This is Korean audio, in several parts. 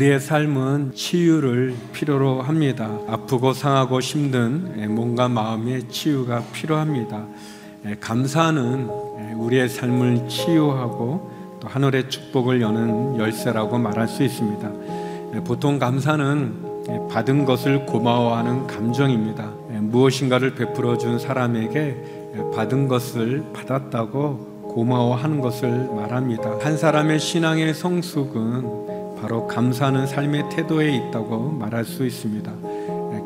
삶은 치유를 필요로 합니다. 아프고 상하고 힘든 몸과 마음의 치유가 필요합니다. 감사는 우리의 삶을 치유하고 또 하늘의 축복을 여는 열쇠라고 말할 수 있습니다. 보통 감사는 받은 것을 고마워하는 감정입니다. 무엇인가를 베풀어 준 사람에게 받은 것을 받았다고 고마워하는 것을 말합니다. 한 사람의 신앙의 성숙은 바로 감사하는 삶의 태도에 있다고 말할 수 있습니다.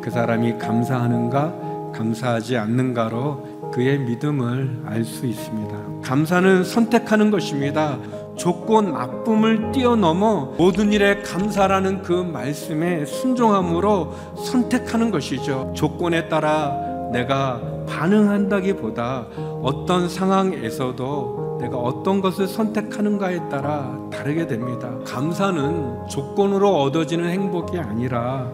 그 사람이 감사하는가, 감사하지 않는가로 그의 믿음을 알 수 있습니다. 감사는 선택하는 것입니다. 조건 나쁨을 뛰어넘어 모든 일에 감사라는 그 말씀에 순종함으로 선택하는 것이죠. 조건에 따라 내가 반응한다기보다 어떤 상황에서도 내가 어떤 것을 선택하는가에 따라 다르게 됩니다. 감사는 조건으로 얻어지는 행복이 아니라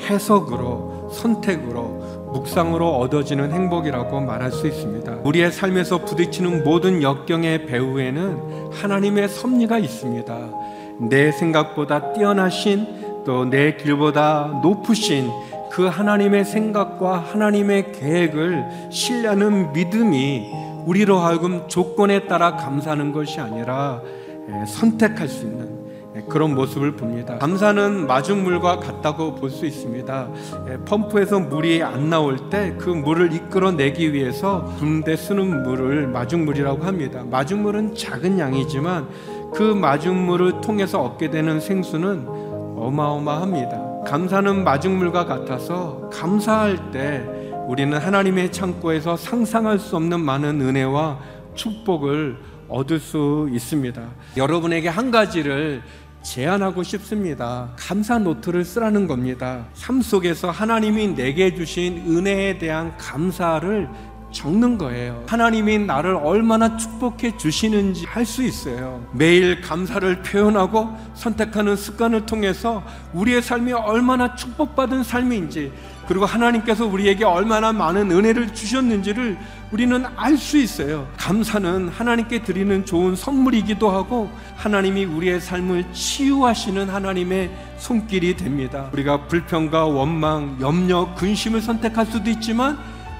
해석으로, 선택으로, 묵상으로 얻어지는 행복이라고 말할 수 있습니다. 우리의 삶에서 부딪히는 모든 역경의 배후에는 하나님의 섭리가 있습니다. 내 생각보다 뛰어나신 또 내 길보다 높으신 그 하나님의 생각과 하나님의 계획을 신뢰하는 믿음이 우리로 하여금 조건에 따라 감사하는 것이 아니라 선택할 수 있는 그런 모습을 봅니다. 감사는 마중물과 같다고 볼 수 있습니다. 펌프에서 물이 안 나올 때 그 물을 이끌어내기 위해서 붓는데 쓰는 물을 마중물이라고 합니다. 마중물은 작은 양이지만 그 마중물을 통해서 얻게 되는 생수는 어마어마합니다. 감사는 마중물과 같아서 감사할 때 우리는 하나님의 창고에서 상상할 수 없는 많은 은혜와 축복을 얻을 수 있습니다. 여러분에게 한 가지를 제안하고 싶습니다. 감사 노트를 쓰라는 겁니다. 삶 속에서 하나님이 내게 주신 은혜에 대한 감사를 적는 거예요. 하나님이 나를 얼마나 축복해 주시는지 할 수 있어요. 매일 감사를 표현하고 선택하는 습관을 통해서 우리의 삶이 얼마나 축복받은 삶인지 그리고 하나님께서 우리에게 얼마나 많은 은혜를 주셨는지를 우리는 알 수 있어요. 감사는 하나님께 드리는 좋은 선물이기도 하고 하나님이 우리의 삶을 치유하시는 하나님의 손길이 됩니다. 우리가 불평과 원망, 염려, 근심을 선택할 수도 있지만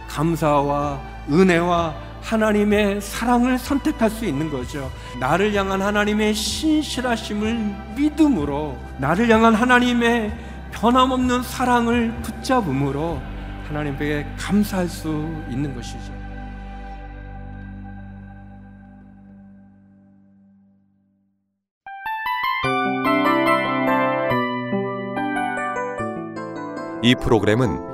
감사와 은혜와 하나님의 사랑을 선택할 수 있는 거죠. 나를 향한 하나님의 신실하심을 믿음으로 나를 향한 하나님의 변함없는 사랑을 붙잡음으로 하나님께 감사할 수 있는 것이죠. 이 프로그램은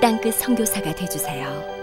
땅끝 성교사가 되주세요